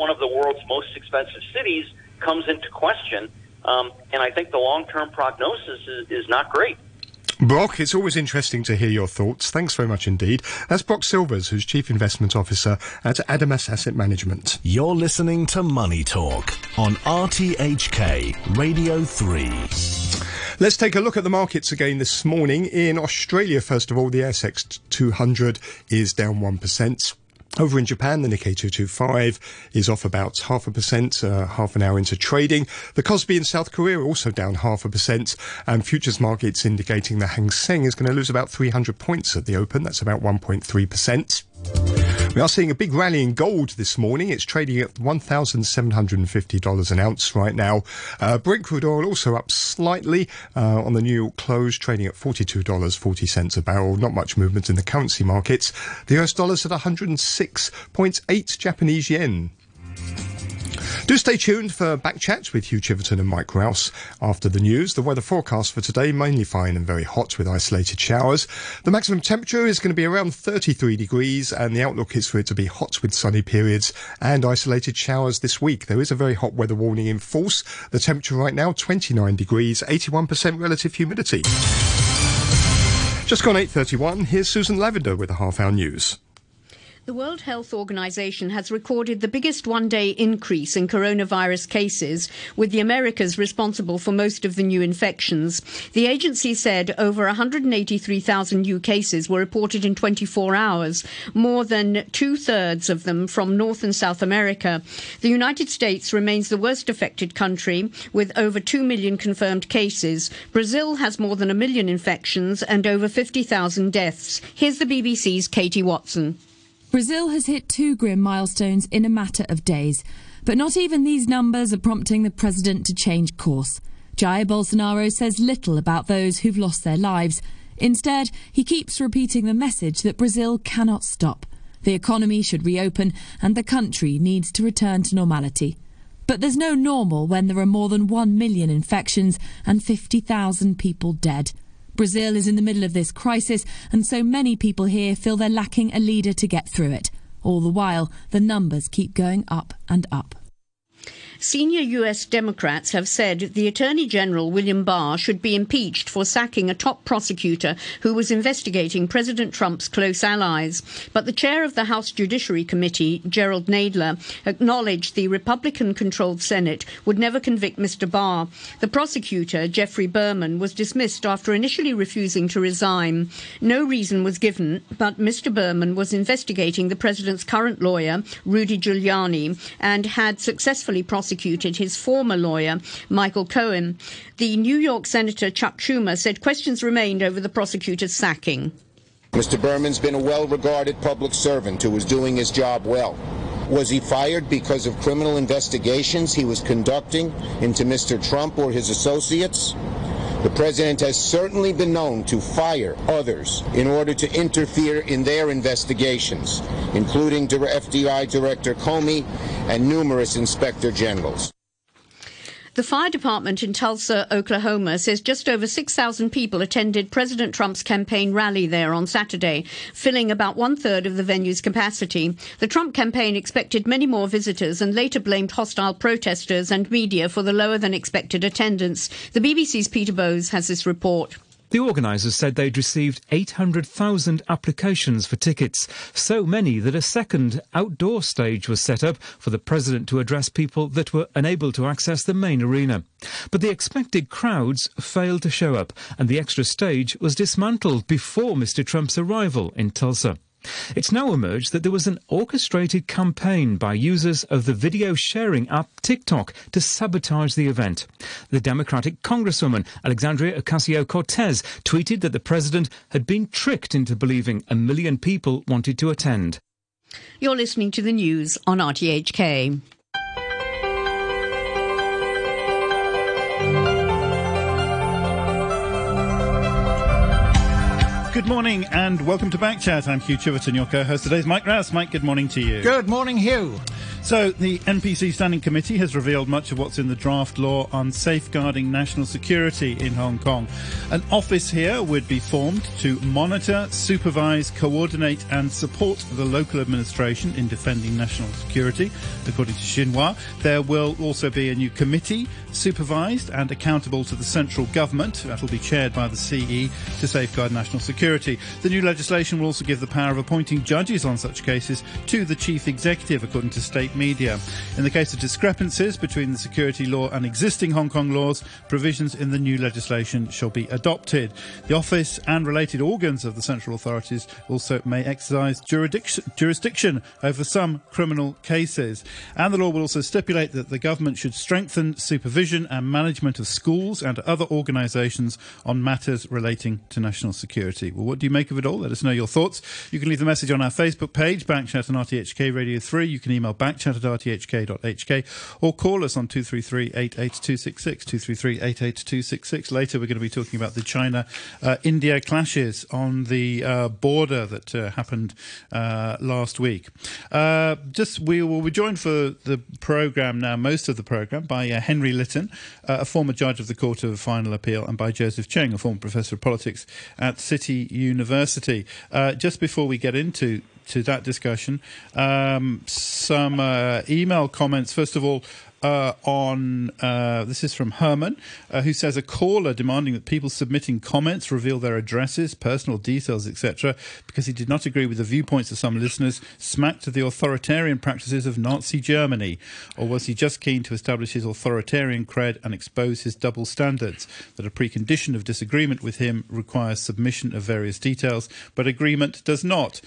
one of the world's most expensive cities comes into question. Um, and I think the long term prognosis is, is not great. Brock, it's always interesting to hear your thoughts. Thanks very much indeed. That's Brock Silvers, who's Chief Investment Officer at Adamas Asset Management. You're listening to Money Talk on RTHK Radio 3. Let's take a look at the markets again this morning. In Australia, first of all, the ASX 200 is down 1%. Over in Japan, the Nikkei 225 is off about half a percent, uh, half an hour into trading. The Kospi in South Korea are also down half a percent, and futures markets indicating the Hang Seng is going to lose about 300 points at the open. That's about 1.3 percent. We are seeing a big rally in gold this morning. It's trading at $1,750 an ounce right now. Uh, Brent crude oil also up slightly uh, on the New York close, trading at $42.40 a barrel. Not much movement in the currency markets. The US dollar's at 106.8 Japanese yen. Do stay tuned for back chats with Hugh Chiverton and Mike Rouse after the news. The weather forecast for today mainly fine and very hot with isolated showers. The maximum temperature is going to be around 33 degrees and the outlook is for it to be hot with sunny periods and isolated showers this week. There is a very hot weather warning in force. The temperature right now 29 degrees, 81% relative humidity. Just gone 8:31. Here's Susan Lavender with a half hour news. The World Health Organization has recorded the biggest one day increase in coronavirus cases, with the Americas responsible for most of the new infections. The agency said over 183,000 new cases were reported in 24 hours, more than two thirds of them from North and South America. The United States remains the worst affected country, with over 2 million confirmed cases. Brazil has more than a million infections and over 50,000 deaths. Here's the BBC's Katie Watson. Brazil has hit two grim milestones in a matter of days. But not even these numbers are prompting the president to change course. Jair Bolsonaro says little about those who've lost their lives. Instead, he keeps repeating the message that Brazil cannot stop. The economy should reopen and the country needs to return to normality. But there's no normal when there are more than 1 million infections and 50,000 people dead. Brazil is in the middle of this crisis, and so many people here feel they're lacking a leader to get through it. All the while, the numbers keep going up and up. Senior U.S. Democrats have said the Attorney General William Barr should be impeached for sacking a top prosecutor who was investigating President Trump's close allies. But the chair of the House Judiciary Committee, Jerrold Nadler, acknowledged the Republican controlled Senate would never convict Mr. Barr. The prosecutor, Geoffrey Berman, was dismissed after initially refusing to resign. No reason was given, but Mr. Berman was investigating the president's current lawyer, Rudy Giuliani, and had successfully prosecuted prosecuted his former lawyer, Michael Cohen. The New York Senator Chuck Schumer said questions remained over the prosecutor's sacking. Mr. Berman's been a well regarded public servant who was doing his job well. Was he fired because of criminal investigations he was conducting into Mr. Trump or his associates? The president has certainly been known to fire others in order to interfere in their investigations, including FBI Director Comey and numerous inspector generals. The fire department in Tulsa, Oklahoma says just over 6,000 people attended President Trump's campaign rally there on Saturday, filling about one third of the venue's capacity. The Trump campaign expected many more visitors and later blamed hostile protesters and media for the lower than expected attendance. The BBC's Peter Bowes has this report. The organisers said they'd received 800,000 applications for tickets, so many that a second outdoor stage was set up for the president to address people that were unable to access the main arena. But the expected crowds failed to show up, and the extra stage was dismantled before Mr. Trump's arrival in Tulsa. It's now emerged that there was an orchestrated campaign by users of the video sharing app TikTok to sabotage the event. The Democratic Congresswoman Alexandria Ocasio Cortez tweeted that the president had been tricked into believing a million people wanted to attend. You're listening to the news on RTHK. Good morning and welcome to Backchat. I'm Hugh Chiverton, your co-host. Today's Mike Rouse. Mike, good morning to you. Good morning, Hugh. So, the NPC Standing Committee has revealed much of what's in the draft law on safeguarding national security in Hong Kong. An office here would be formed to monitor, supervise, coordinate, and support the local administration in defending national security, according to Xinhua. There will also be a new committee supervised and accountable to the central government. That will be chaired by the CE to safeguard national security. The new legislation will also give the power of appointing judges on such cases to the chief executive, according to state media. In the case of discrepancies between the security law and existing Hong Kong laws, provisions in the new legislation shall be adopted. The office and related organs of the central authorities also may exercise jurisdiction, over some criminal cases. And the law will also stipulate that the government should strengthen supervision and management of schools and other organisations on matters relating to national security. Well, what do you make of it all? Let us know your thoughts. You can leave the message on our Facebook page, Backchat and RTHK Radio 3. You can email backchat at rthk.hk or call us on 233 88266. 233 88266. Later, we're going to be talking about the China uh, India clashes on the uh, border that uh, happened uh, last week. Uh, just we will be joined for the program now, most of the program, by Henry uh, Litton, a former judge of the Court of Final Appeal, and by Joseph Cheng, a former professor of politics at City University. just before we get into to that discussion. Um, some uh, email comments. First of all, uh, on uh, this is from Herman, uh, who says a caller demanding that people submitting comments reveal their addresses, personal details, etc., because he did not agree with the viewpoints of some listeners, smacked of the authoritarian practices of Nazi Germany, or was he just keen to establish his authoritarian cred and expose his double standards? That a precondition of disagreement with him requires submission of various details, but agreement does not.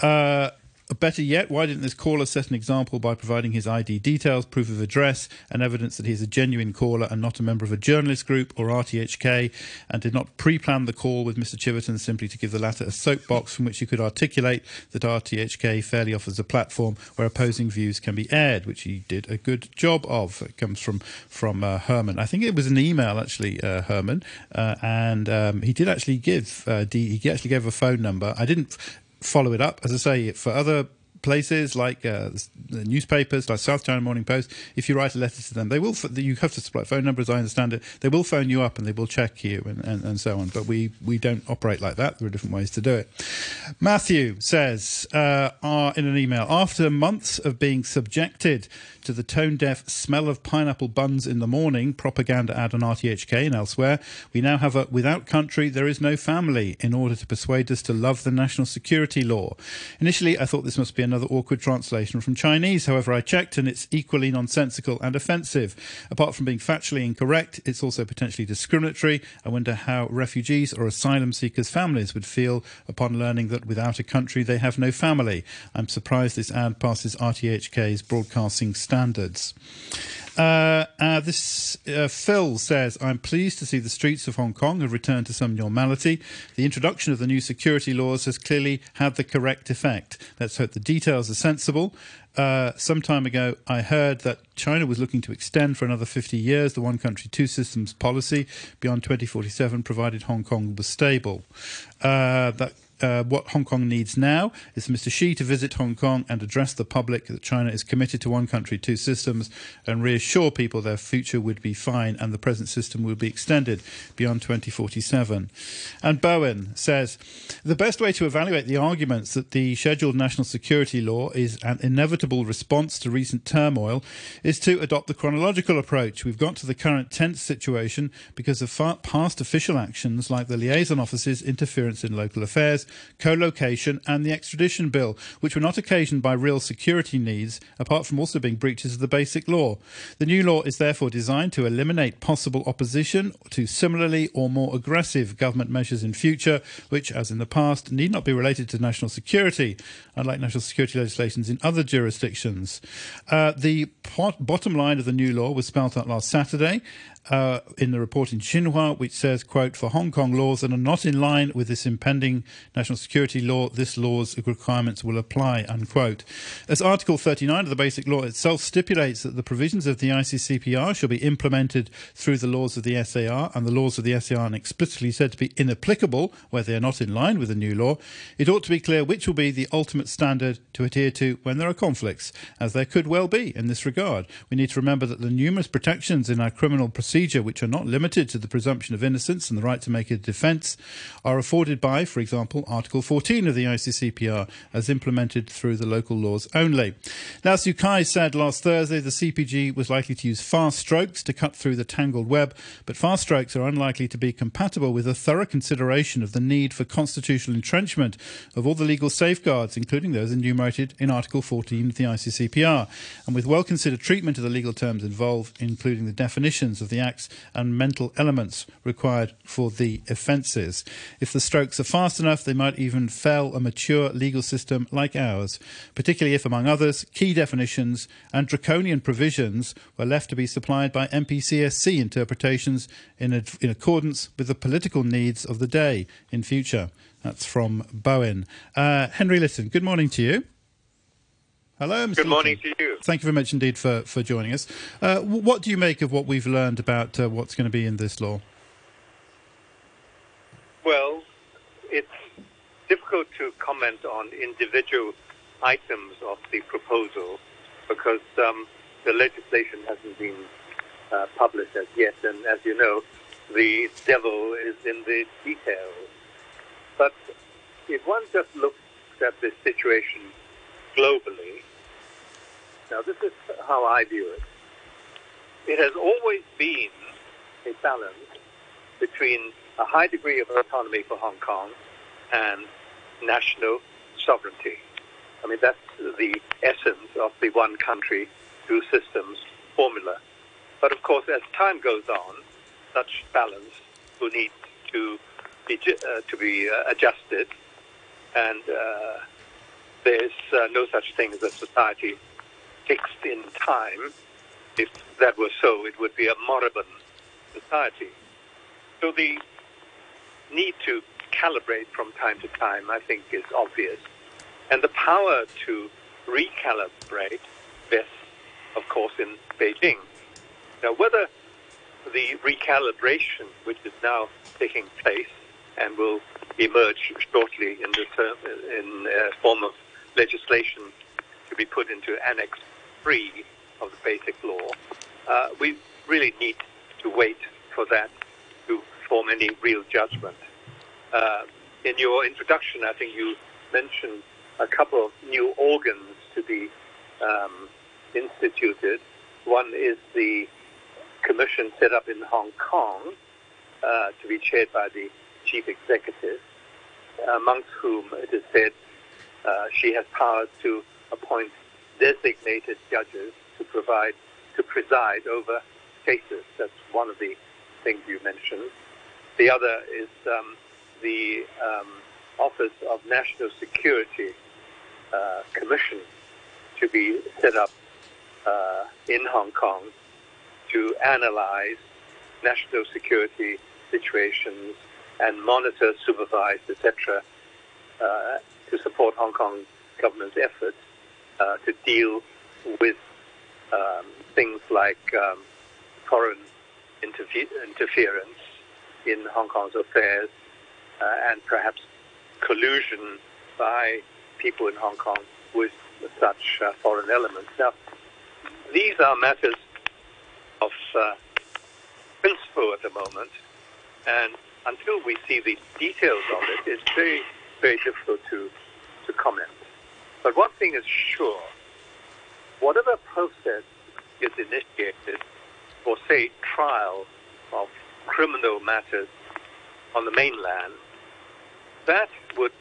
Uh, better yet, why didn't this caller set an example by providing his ID details, proof of address, and evidence that he's a genuine caller and not a member of a journalist group or RTHK, and did not pre plan the call with Mr. Chiverton simply to give the latter a soapbox from which he could articulate that RTHK fairly offers a platform where opposing views can be aired, which he did a good job of. It comes from from uh, Herman. I think it was an email actually, uh, Herman, uh, and um, he did actually give uh, D, he actually gave a phone number. I didn't follow it up. As I say, for other places like uh, the newspapers, like South China Morning Post, if you write a letter to them, they will. You have to supply phone numbers. I understand it. They will phone you up and they will check you and, and, and so on. But we we don't operate like that. There are different ways to do it. Matthew says uh, in an email after months of being subjected to the tone deaf smell of pineapple buns in the morning propaganda ad on RTHK and elsewhere, we now have a without country there is no family in order to persuade us to love the national security law. Initially, I thought this must be another awkward translation from Chinese. However, I checked and it's equally nonsensical and offensive. Apart from being factually incorrect, it's also potentially discriminatory. I wonder how refugees or asylum seekers' families would feel upon learning that without a country they have no family. I'm surprised this ad passes RTHK's broadcasting standards. Uh, uh, this uh, Phil says, "I'm pleased to see the streets of Hong Kong have returned to some normality. The introduction of the new security laws has clearly had the correct effect. Let's hope the details are sensible." Uh, some time ago, I heard that China was looking to extend for another 50 years the one country, two systems policy beyond 2047, provided Hong Kong was stable. Uh, that uh, what Hong Kong needs now is Mr. Xi to visit Hong Kong and address the public that China is committed to one country, two systems, and reassure people their future would be fine and the present system will be extended beyond 2047. And Bowen says the best way to evaluate the arguments that the scheduled national security law is an inevitable response to recent turmoil is to adopt the chronological approach. We've got to the current tense situation because of past official actions like the liaison office's interference in local affairs co-location and the extradition bill, which were not occasioned by real security needs, apart from also being breaches of the basic law. The new law is therefore designed to eliminate possible opposition to similarly or more aggressive government measures in future, which, as in the past, need not be related to national security, unlike national security legislations in other jurisdictions. Uh, the pot- bottom line of the new law was spelled out last Saturday, uh, in the report in Xinhua, which says, quote, for Hong Kong laws that are not in line with this impending national security law, this law's requirements will apply, unquote. As Article 39 of the Basic Law itself stipulates that the provisions of the ICCPR shall be implemented through the laws of the SAR, and the laws of the SAR are explicitly said to be inapplicable where they are not in line with the new law, it ought to be clear which will be the ultimate standard to adhere to when there are conflicts, as there could well be in this regard. We need to remember that the numerous protections in our criminal procedure, which are not limited to the presumption of innocence and the right to make a defence, are afforded by, for example, Article 14 of the ICCPR, as implemented through the local laws only. Now, Siu Kai said last Thursday the CPG was likely to use fast strokes to cut through the tangled web, but fast strokes are unlikely to be compatible with a thorough consideration of the need for constitutional entrenchment of all the legal safeguards, including those enumerated in Article 14 of the ICCPR, and with well considered treatment of the legal terms involved, including the definitions of the acts and mental elements required for the offences. If the strokes are fast enough, they might even fell a mature legal system like ours, particularly if, among others, key definitions and draconian provisions were left to be supplied by NPCSC interpretations in, a, in accordance with the political needs of the day in future. That's from Bowen. Uh, Henry Litton, good morning to you. Hello, Mr. Good morning to you. Thank you very much indeed for, for joining us. Uh, what do you make of what we've learned about uh, what's going to be in this law? Well, it's difficult to comment on individual items of the proposal because um, the legislation hasn't been uh, published as yet, and as you know, the devil is in the details. But if one just looks at this situation globally, now this is how I view it. It has always been a balance between a high degree of autonomy for Hong Kong and national sovereignty. I mean, that's the essence of the one country, two systems formula. But of course, as time goes on, such balance will need to be, uh, to be uh, adjusted, and uh, there's uh, no such thing as a society fixed in time. If that were so, it would be a moribund society. So the need to calibrate from time to time, I think, is obvious. And the power to recalibrate vests, of course, in Beijing. Now, whether the recalibration, which is now taking place and will emerge shortly in the term, in uh, form of legislation to be put into Annex 3 of the Basic Law, uh, we really need to wait for that to form any real judgment. Uh, in your introduction, I think you mentioned a couple of new organs to be um, instituted. One is the commission set up in Hong Kong uh, to be chaired by the chief executive, amongst whom it is said uh, she has powers to appoint designated judges to provide to preside over cases. That's one of the things you mentioned. The other is um, the um, Office of National Security uh, Commission to be set up uh, in Hong Kong to analyze national security situations and monitor, supervise, etc., uh, to support Hong Kong government's efforts uh, to deal with um, things like um, foreign interfe- interference in Hong Kong's affairs uh, and perhaps collusion by people in Hong Kong with such uh, foreign elements. Now, these are matters of uh, principle at the moment, and until we see the details of it, it's very, very difficult to, to comment. But one thing is sure, whatever process is initiated for, say, trial of criminal matters on the mainland, that would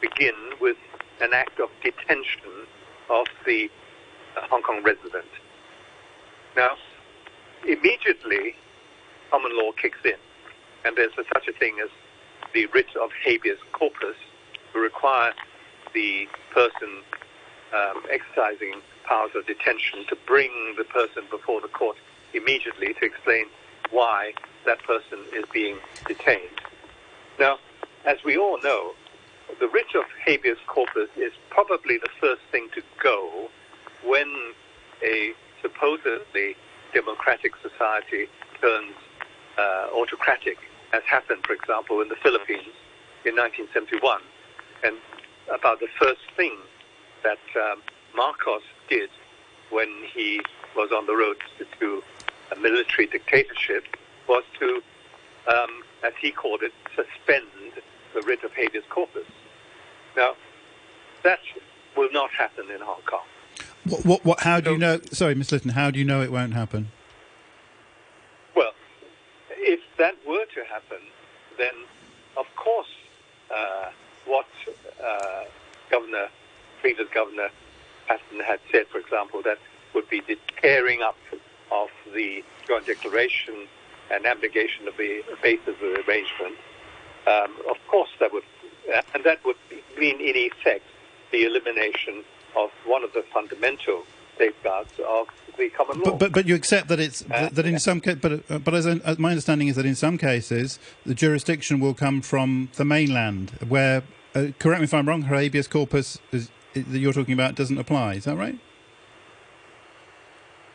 begin with an act of detention of the uh, Hong Kong resident. Now, immediately, common law kicks in, and there's a, such a thing as the writ of habeas corpus to require the person um, exercising powers of detention to bring the person before the court immediately to explain why that person is being detained. Now, as we all know, the writ of habeas corpus is probably the first thing to go when a supposedly democratic society turns uh, autocratic, as happened, for example, in the Philippines in 1971. And about the first thing that um, Marcos did when he was on the road to a military dictatorship was to, um, as he called it, suspend the writ of habeas corpus. Now, that will not happen in Hong Kong. What, what, what, how do you know? Sorry, Miss Litton, how do you know it won't happen? Well, if that were to happen, then of course, uh, what uh, Governor, previous Governor Patten had said, for example, that would be the tearing up of the joint declaration and abnegation of the basis of the arrangement. Um, of course, that would, uh, and that would mean in effect the elimination of one of the fundamental safeguards of the common law. But, but, but you accept that it's uh, that in some ca- but uh, but as, as my understanding is that in some cases the jurisdiction will come from the mainland, where uh, correct me if I'm wrong, her habeas corpus is, is, that you're talking about doesn't apply. Is that right?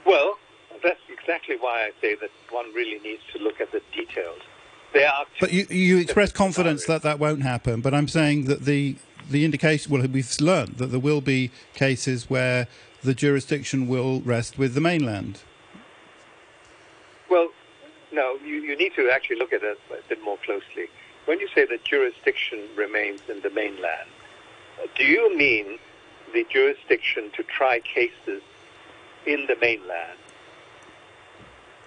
Well, that's exactly why I say that one really needs to look at the details. There are but you you express confidence that that won't happen. But I'm saying that the the indication well we've learned that there will be cases where the jurisdiction will rest with the mainland. Well, no, you, you need to actually look at it a bit more closely. When you say that jurisdiction remains in the mainland, do you mean the jurisdiction to try cases in the mainland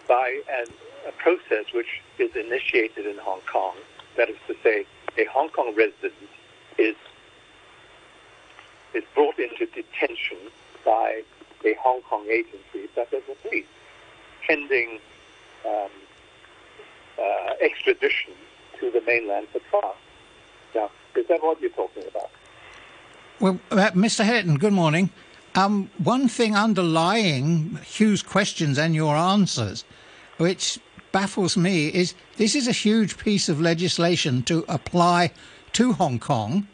by an, a process which is initiated in Hong Kong? That is to say, a Hong Kong resident is is brought into detention by a Hong Kong agency such as the police, pending um, uh, extradition to the mainland for trial. Now, is that what you're talking about? Well, uh, Mr. Hayton, good morning. Um, one thing underlying Hugh's questions and your answers, which baffles me, is this is a huge piece of legislation to apply to Hong Kong,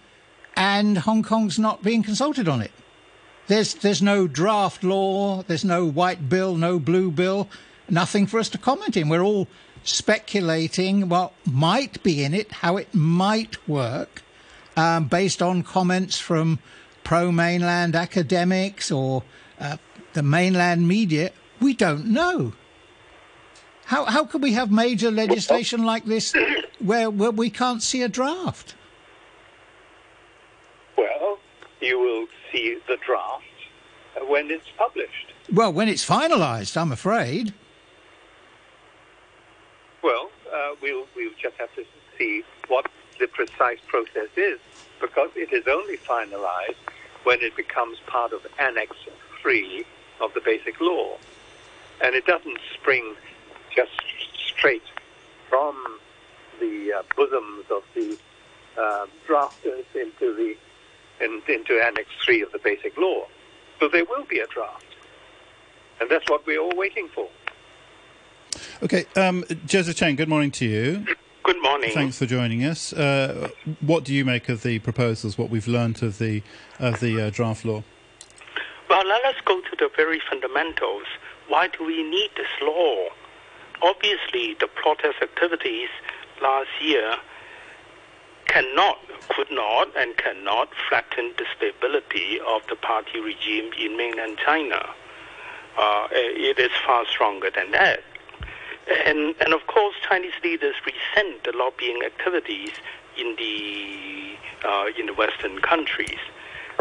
and Hong Kong's not being consulted on it. There's there's no draft law, there's no white bill, no blue bill, nothing for us to comment in. We're all speculating what might be in it, how it might work, um, based on comments from pro mainland academics or uh, the mainland media. We don't know. How how could we have major legislation like this where, where we can't see a draft? Well, you will see the draft when it's published. Well, when it's finalised, I'm afraid. Well, uh, we'll, we'll just have to see what the precise process is, because it is only finalised when it becomes part of Annex 3 of the Basic Law. And it doesn't spring just straight from the uh, bosoms of the uh, drafters into the in, into Annex 3 of the Basic Law. So there will be a draft. And that's what we're all waiting for. Okay, um, Joseph Cheng, good morning to you. Good morning. Thanks for joining us. Uh, what do you make of the proposals? What we've learned of the of the uh, draft law? Well, let us go to the very fundamentals. Why do we need this law? Obviously, the protest activities last year cannot, could not, and cannot flatten the stability of the party regime in mainland China. Uh, it is far stronger than that. And, and of course, Chinese leaders resent the lobbying activities in the, uh, in the Western countries.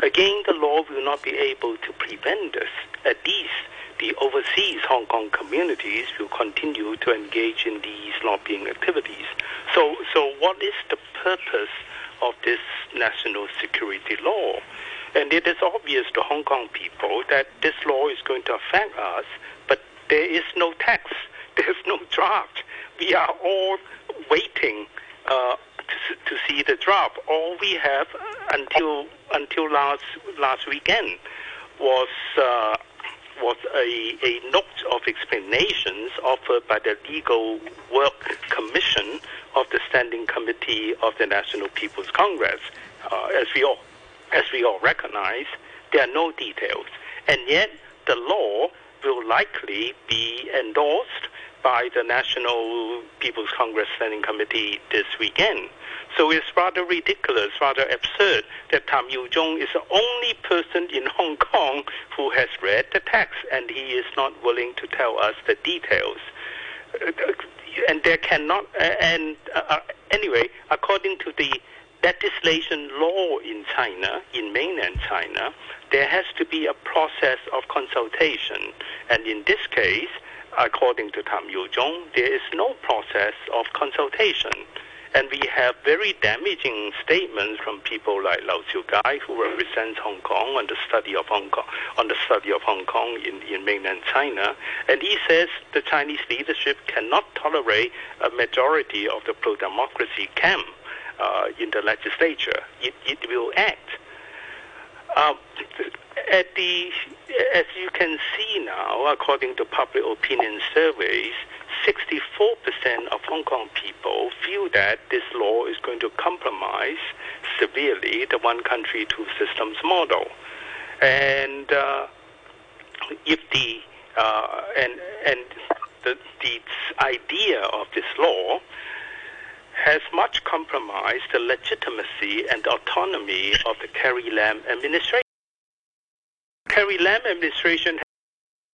Again, the law will not be able to prevent this. At least the overseas Hong Kong communities will continue to engage in these lobbying activities. So, so what is the purpose of this national security law? And it is obvious to Hong Kong people that this law is going to affect us, but there is no text, there's no draft. We are all waiting uh, to, to see the draft. All we have until until last last weekend was uh, was a, a note of explanations offered by the Legal Work Commission of the Standing Committee of the National People's Congress. Uh, as we all as we all recognize, there are no details, and yet the law will likely be endorsed by the National People's Congress Standing Committee this weekend. So it's rather ridiculous, rather absurd that Tam Yiu-chung is the only person in Hong Kong who has read the text and he is not willing to tell us the details. Uh, and there cannot, uh, and uh, anyway, according to the legislation law in China, in mainland China, there has to be a process of consultation. And in this case, according to Tam Yiu-chung, there is no process of consultation. And we have very damaging statements from people like Lau Siu-kai, who represents Hong Kong on the study of Hong Kong, on the study of Hong Kong in, in mainland China. And he says the Chinese leadership cannot tolerate a majority of the pro-democracy camp uh, in the legislature. It, it will act. Um, at the, as you can see now, according to public opinion surveys, 64% of Hong Kong people feel that this law is going to compromise severely the one country, two systems model. And uh, if the uh, and and the, the idea of this law has much compromised the legitimacy and autonomy of the Carrie Lam administration. Carrie Lam administration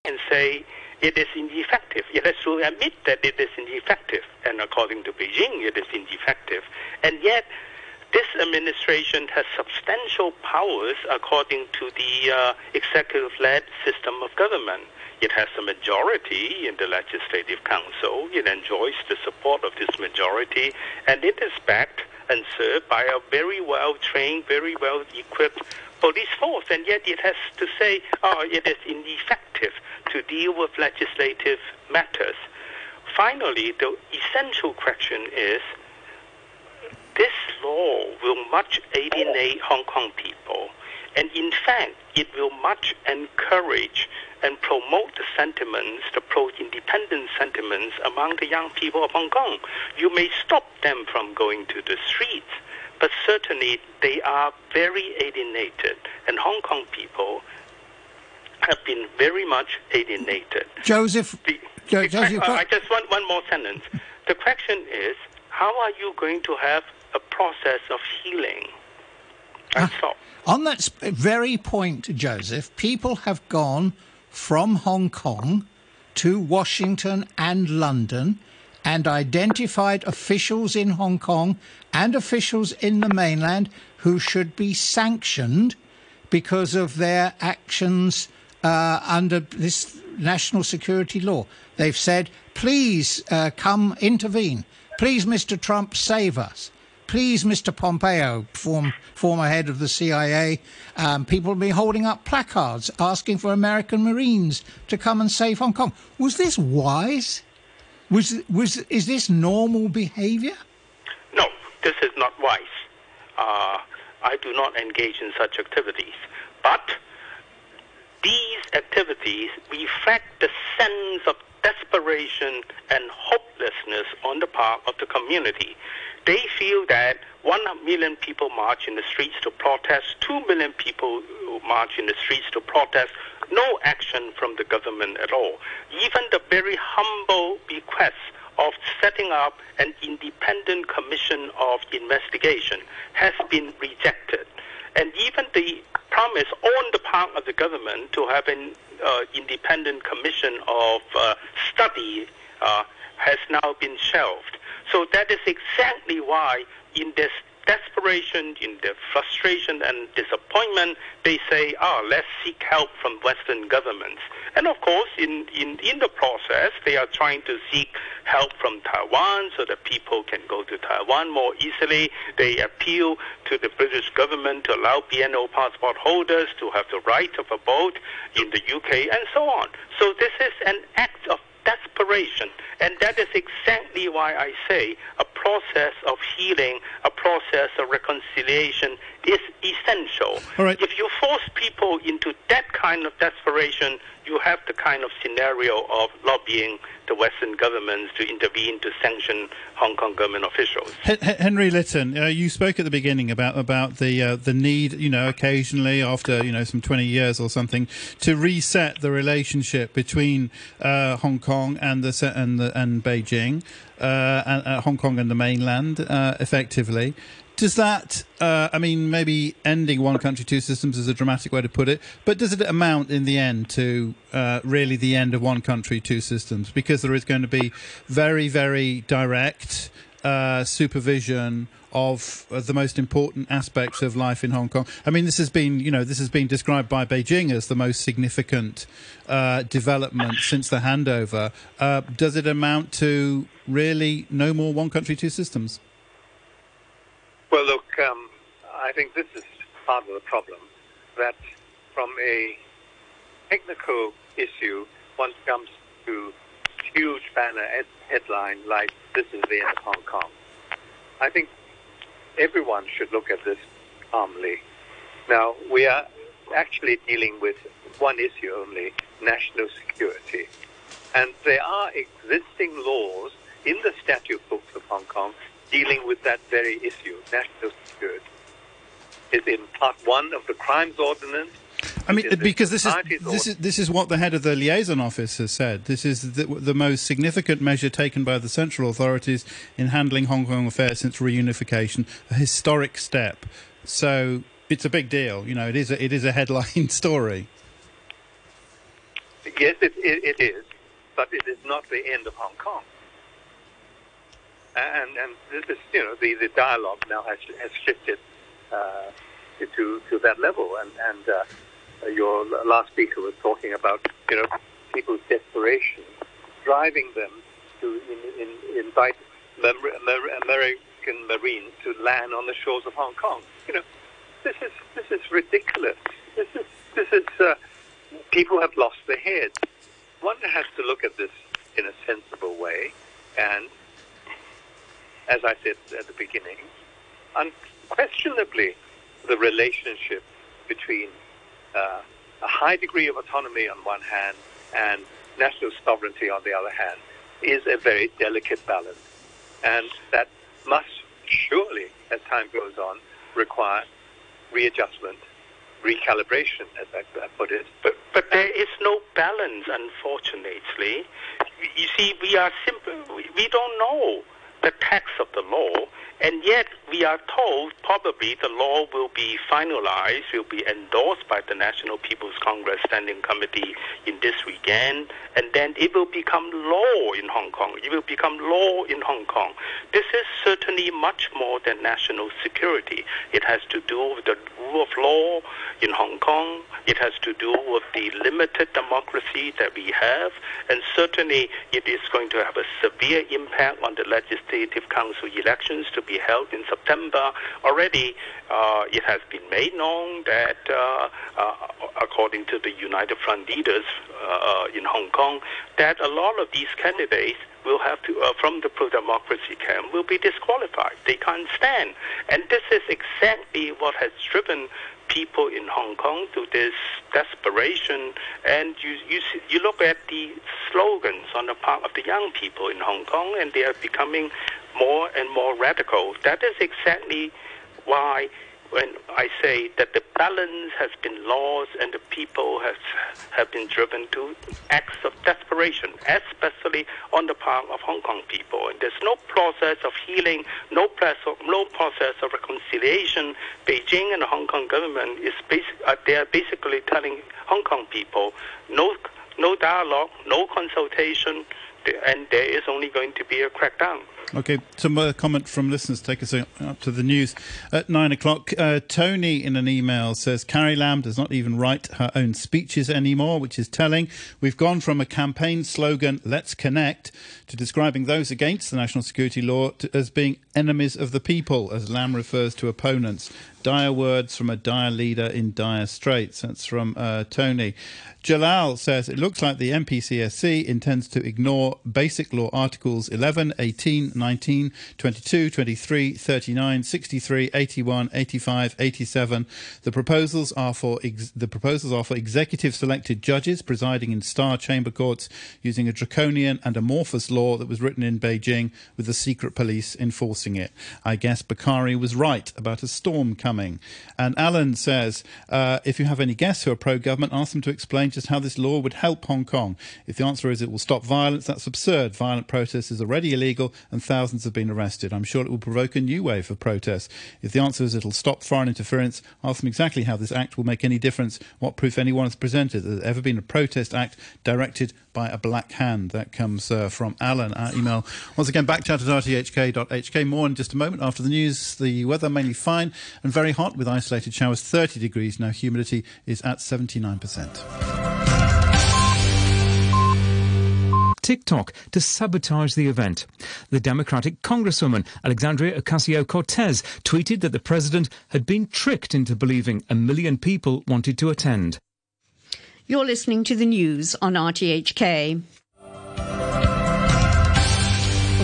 can say it is ineffective. It has to admit that it is ineffective, and according to Beijing, it is ineffective. And yet, this administration has substantial powers according to the uh, executive-led system of government. It has a majority in the Legislative Council. It enjoys the support of this majority, and it is backed and served by a very well trained, very well equipped police force. And yet it has to say, oh, it is ineffective to deal with legislative matters. Finally, the essential question is this law will much alienate Hong Kong people. And in fact, it will much encourage and promote the sentiments, the pro-independent sentiments among the young people of Hong Kong. You may stop them from going to the streets, but certainly they are very alienated, and Hong Kong people have been very much alienated. Joseph, the, jo- the, Joseph I, I just want one more sentence. The question is, how are you going to have a process of healing? I Ah. stop. On that very point, Joseph, people have gone from Hong Kong to Washington and London and identified officials in Hong Kong and officials in the mainland who should be sanctioned because of their actions uh, under this national security law. They've said, please uh, come intervene. Please, Mr. Trump, save us. Please, Mr. Pompeo, form, former head of the CIA, um, people have been holding up placards asking for American Marines to come and save Hong Kong. Was this wise? Was, was, is this normal behavior? No, this is not wise. Uh, I do not engage in such activities. But these activities reflect the sense of desperation and hopelessness on the part of the community. They feel that one million people march in the streets to protest, two million people march in the streets to protest, no action from the government at all. Even the very humble request of setting up an independent commission of investigation has been rejected. And even the promise on the part of the government to have an uh, independent commission of uh, study uh, has now been shelved. So that is exactly why, in this desperation, in their frustration and disappointment, they say, ah, let's seek help from Western governments. And of course, in, in, in the process, they are trying to seek help from Taiwan so that people can go to Taiwan more easily. They appeal to the British government to allow BNO passport holders to have the right of a vote in the UK and so on. So this is an act of desperation. And that is exactly why I say a process of healing, a process of reconciliation is essential. Right. If you force people into that kind of desperation, you have the kind of scenario of lobbying the Western governments to intervene to sanction Hong Kong government officials. Henry Litton, uh, you spoke at the beginning about about the uh, the need, you know, occasionally after you know some twenty years or something, to reset the relationship between uh, Hong Kong and the and the, and Beijing, uh, and uh, Hong Kong and the mainland, uh, effectively. Does that, uh, I mean, maybe ending one country, two systems is a dramatic way to put it, but does it amount in the end to uh, really the end of one country, two systems? Because there is going to be very, very direct uh, supervision of the most important aspects of life in Hong Kong. I mean, this has been, you know, this has been described by Beijing as the most significant uh, development since the handover. Uh, does it amount to really no more one country, two systems? Well, look, um, I think this is part of the problem that from a technical issue, one comes to huge banner headline like "This is the end of Hong Kong." I think everyone should look at this calmly. Now we are actually dealing with one issue only: national security, and there are existing laws in the statute books of Hong Kong dealing with that very issue, national security. Is in part one of the crimes ordinance. I mean, because this is this is this is what the head of the liaison office has said. This is the, the, most significant measure taken by the central authorities in handling Hong Kong affairs since reunification, a historic step. So it's a big deal. You know, it is a, it is a headline story. Yes, it, it, it is, but it is not the end of Hong Kong and and this you know the, the dialogue now has has shifted uh, to to that level, and and uh, your last speaker was talking about you know people's desperation driving them to in, in, invite American Marines to land on the shores of Hong Kong. You know, this is this is ridiculous. This is this is uh, people have lost their heads. One has to look at this in a sensible way and as I said at the beginning, unquestionably the relationship between uh, a high degree of autonomy on one hand and national sovereignty on the other hand is a very delicate balance. And that must surely, as time goes on, require readjustment, recalibration, as I put it. But, but there is no balance, unfortunately. You see, we are simple, we don't know the text of the law, and yet we are told probably the law will be finalized, will be endorsed by the National People's Congress Standing Committee in this weekend, and then it will become law in Hong Kong. It will become law in Hong Kong. This is certainly much more than national security. It has to do with the rule of law in Hong Kong. It has to do with the limited democracy that we have, and certainly it is going to have a severe impact on the Legislative Council elections to be held in September. Already, uh, it has been made known that, uh, uh, according to the United Front leaders uh, in Hong Kong, that a lot of these candidates will have to, uh, from the pro-democracy camp, will be disqualified. They can't stand. And this is exactly what has driven people in Hong Kong to this desperation. And you, you, you look at the slogans on the part of the young people in Hong Kong, and they are becoming more and more radical. That is exactly why when I say that the balance has been lost and the people has have been driven to acts of desperation, especially on the part of Hong Kong people. And there's no process of healing, no process, no process of reconciliation. Beijing and the Hong Kong government is basic, uh, they are basically telling Hong Kong people no no dialogue, no consultation, and there is only going to be a crackdown. Okay, some comment from listeners take us up to the news at nine o'clock. Uh, Tony, in an email, says Carrie Lam does not even write her own speeches anymore, which is telling. We've gone from a campaign slogan, Let's Connect, to describing those against the national security law to, as being enemies of the people, as Lam refers to opponents. Dire words from a dire leader in dire straits. That's from uh, Tony. Jalal says it looks like the NPCSC intends to ignore Basic Law Articles 11, 18, 19, 22, 23, 39, 63, 81, 85, 87. The proposals are for ex- the proposals are for executive selected judges presiding in star chamber courts using a draconian and amorphous law that was written in Beijing with the secret police enforcing it. I guess Bakari was right about a storm coming. And Alan says uh, if you have any guests who are pro government, ask them to explain just how this law would help Hong Kong. If the answer is it will stop violence, that's absurd. Violent protest is already illegal and thousands have been arrested. I'm sure it will provoke a new wave of protests. If the answer is it'll stop foreign interference, ask them exactly how this act will make any difference, what proof anyone has presented that there's ever been a protest act directed by a black hand. That comes uh, from Alan. Our email, once again, backchat at rthk.hk. More in just a moment after the news. The weather mainly fine and very hot with isolated showers, 30 degrees. Now humidity is at 79%. TikTok to sabotage the event. The Democratic Congresswoman Alexandria Ocasio Cortez tweeted that the president had been tricked into believing a million people wanted to attend. You're listening to the news on RTHK.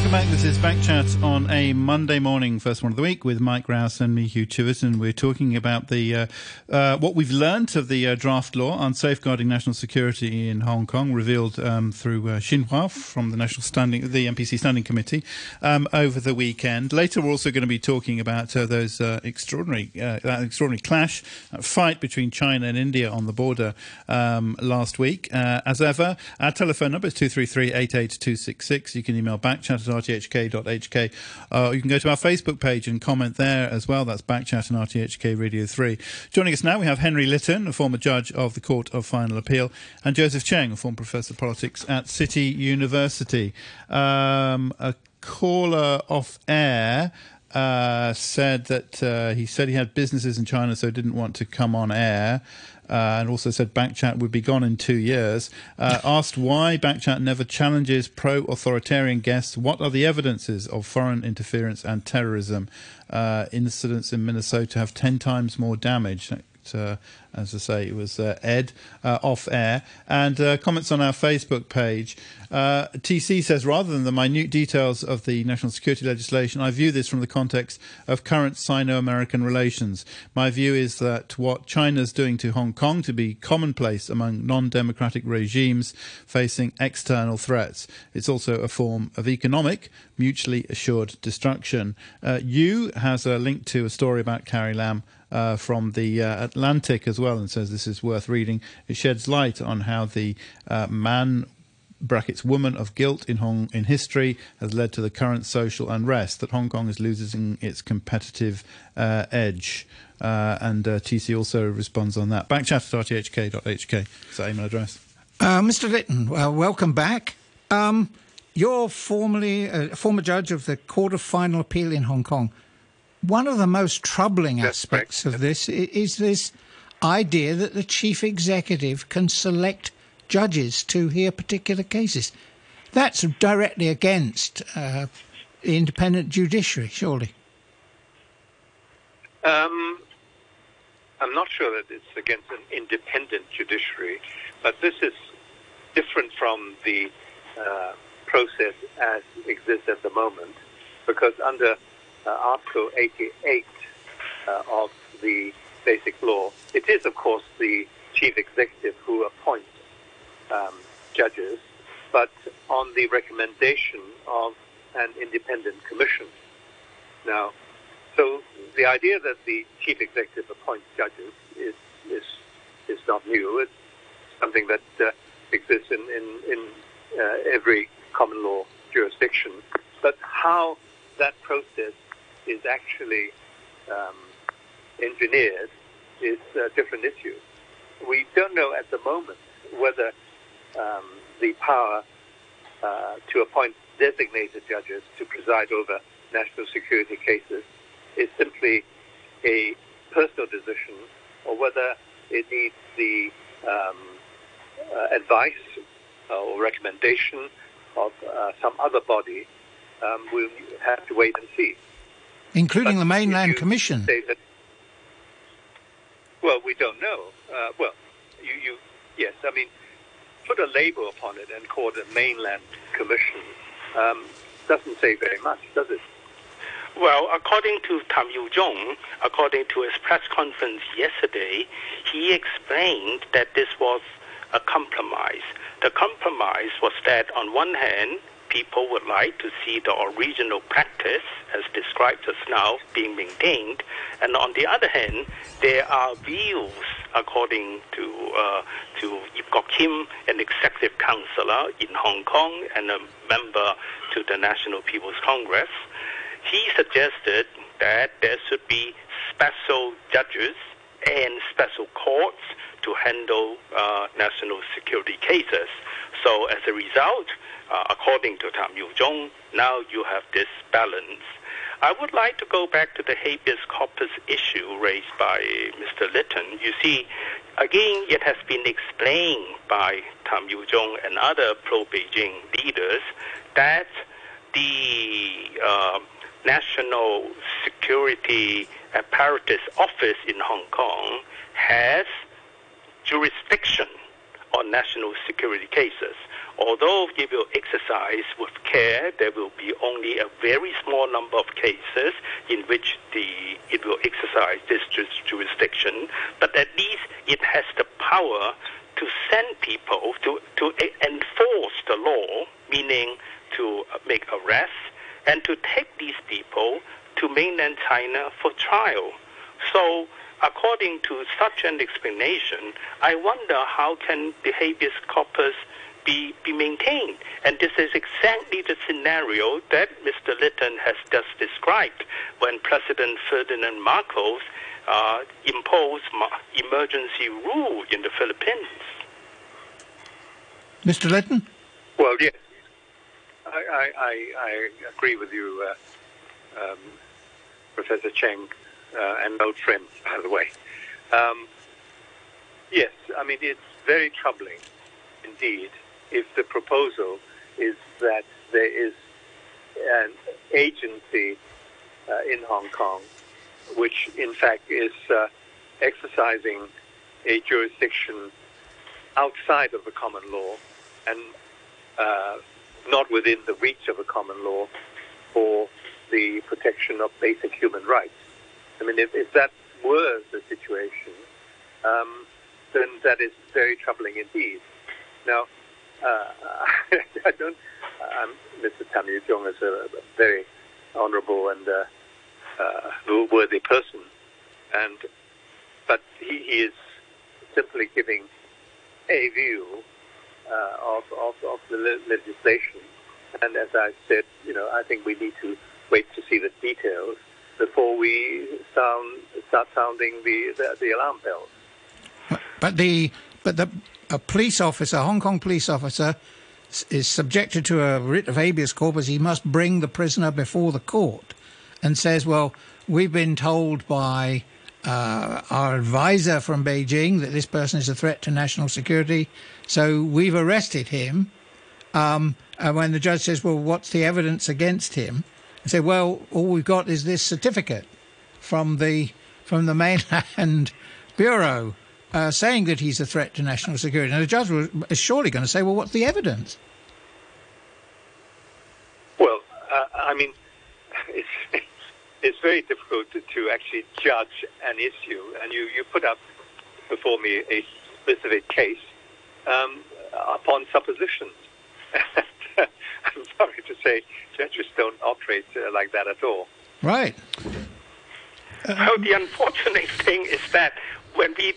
Welcome back. This is Backchat on a Monday morning, first one of the week, with Mike Rowse and me, Hugh Chiverton. We're talking about the uh, uh, what we've learnt of the uh, draft law on safeguarding national security in Hong Kong, revealed um, through uh, Xinhua from the National Standing, the NPC Standing Committee um, over the weekend. Later, we're also going to be talking about uh, those uh, extraordinary that extraordinary clash, fight between China and India on the border um, last week. as ever, our telephone number is two three three eight eight two six six. You can email backchat at rthk.hk. Uh, you can go to our Facebook page and comment there as well. That's Backchat and RTHK Radio 3. Joining us now, we have Henry Litton, a former judge of the Court of Final Appeal, and Joseph Cheng, a former professor of politics at City University. Um, a caller off air. Uh, said that uh, he said he had businesses in China, so didn't want to come on air uh, and also said Backchat would be gone in two years. Uh, asked why Backchat never challenges pro authoritarian guests. What are the evidences of foreign interference and terrorism? Uh, incidents in Minnesota have 10 times more damage. Uh, as I say, it was uh, Ed uh, off air. And uh, comments on our Facebook page. Uh, TC says, rather than the minute details of the national security legislation, I view this from the context of current Sino American relations. My view is that what China's doing to Hong Kong to be commonplace among non democratic regimes facing external threats. It's also a form of economic, mutually assured destruction. Uh, you has a link to a story about Carrie Lam uh, from the uh, Atlantic as well and says this is worth reading. It sheds light on how the uh, man brackets woman of guilt in Hong in history has led to the current social unrest that Hong Kong is losing its competitive uh, edge. Uh, and uh, TC also responds on that. Backchat at rthk.hk is that email address. Mr. Litton, welcome back. Um, you're formerly a former judge of the Court of Final Appeal in Hong Kong. One of the most troubling aspects of this is this idea that the chief executive can select judges to hear particular cases. That's directly against uh, the independent judiciary, surely. Um, I'm not sure that it's against an independent judiciary, but this is different from the uh, process as exists at the moment, because under Article 88 uh, of the Basic Law, it is, of course, the chief executive who appoints um, judges, but on the recommendation of an independent commission. Now, so the idea that the chief executive appoints judges is is is not new. It's something that uh, exists in in, in uh, every common law jurisdiction. But how that process is actually um, engineered is a different issue. We don't know at the moment whether um, the power uh, to appoint designated judges to preside over national security cases is simply a personal decision or whether it needs the um, uh, advice or recommendation of uh, some other body, um, we'll have to wait and see. Including but the Mainland Commission. That, Well, we don't know. Uh, well, you, you, yes, I mean, put a label upon it and call it a mainland commission um, doesn't say very much, does it? Well, according to Tam Yiu-chung, according to his press conference yesterday, he explained that this was a compromise. The compromise was that on one hand, people would like to see the original practice, as described just now, being maintained, and on the other hand, there are views, according to uh, to Ip Kwok-him, an executive councillor in Hong Kong and a member to the National People's Congress. He suggested that there should be special judges and special courts to handle uh, national security cases. So as a result, uh, according to Tam Yiu-chung, now you have this balance. I would like to go back to the habeas corpus issue raised by Mr. Litton. You see, again, it has been explained by Tam Yiu-chung and other pro-Beijing leaders that the uh, National Security Apparatus Office in Hong Kong has jurisdiction on national security cases. Although it will exercise with care, there will be only a very small number of cases in which the it will exercise this jurisdiction, but at least it has the power to send people to, to enforce the law, meaning to uh, make arrests, and to take these people to mainland China for trial. So according to such an explanation, I wonder how can the habeas corpus be, be maintained. And this is exactly the scenario that Mr. Litton has just described when President Ferdinand Marcos uh, imposed emergency rule in the Philippines. Mr. Litton? Well, yes. I, I, I, I agree with you, uh, um, Professor Cheng, uh, and old trim, by the way. Um, yes, I mean, it's very troubling indeed if the proposal is that there is an agency uh, in Hong Kong which, in fact, is uh, exercising a jurisdiction outside of the common law and uh, not within the reach of the common law for the protection of basic human rights. I mean, if, if that were the situation, um, then that is very troubling indeed. Now, uh, I don't. Um, Mr. Tam Yiu-chung is a, very honourable and uh, uh, worthy person, and but he, he, is simply giving a view uh, of, of, of the le- legislation. And as I said, you know, I think we need to wait to see the details before we sound start sounding the, the, the alarm bells. But the but the a police officer, a Hong Kong police officer, is subjected to a writ of habeas corpus. He must bring the prisoner before the court, and says, "Well, we've been told by." Uh, our advisor from Beijing that this person is a threat to national security, so we've arrested him. Um, and when the judge says, "Well, what's the evidence against him?" and say, "Well, all we've got is this certificate from the from the mainland bureau uh, saying that he's a threat to national security. And the judge is surely going to say, well, what's the evidence? Well, uh, I mean, it's, it's very difficult to, to, actually judge an issue. And you, you put up before me a specific case um, upon suppositions. I'm sorry to say, judges don't operate uh, like that at all. Right. well, the unfortunate thing is that when we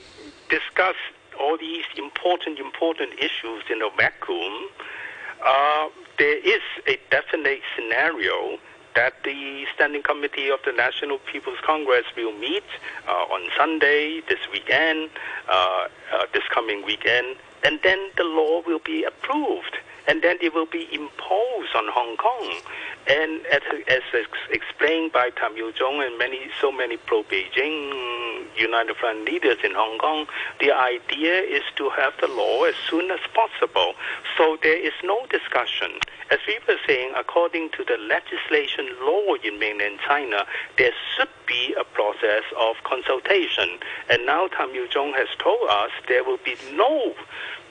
discuss all these important, important issues in a vacuum, uh, there is a definite scenario that the Standing Committee of the National People's Congress will meet uh, on Sunday, this weekend, uh, uh this coming weekend, and then the law will be approved, and then it will be imposed on Hong Kong. And as, as explained by Tam Yiu-chung and many, so many pro-Beijing United Front leaders in Hong Kong, the idea is to have the law as soon as possible. So there is no discussion. As we were saying, according to the legislation law in mainland China, there should be a process of consultation. And now Tam Yiu-chung has told us there will be no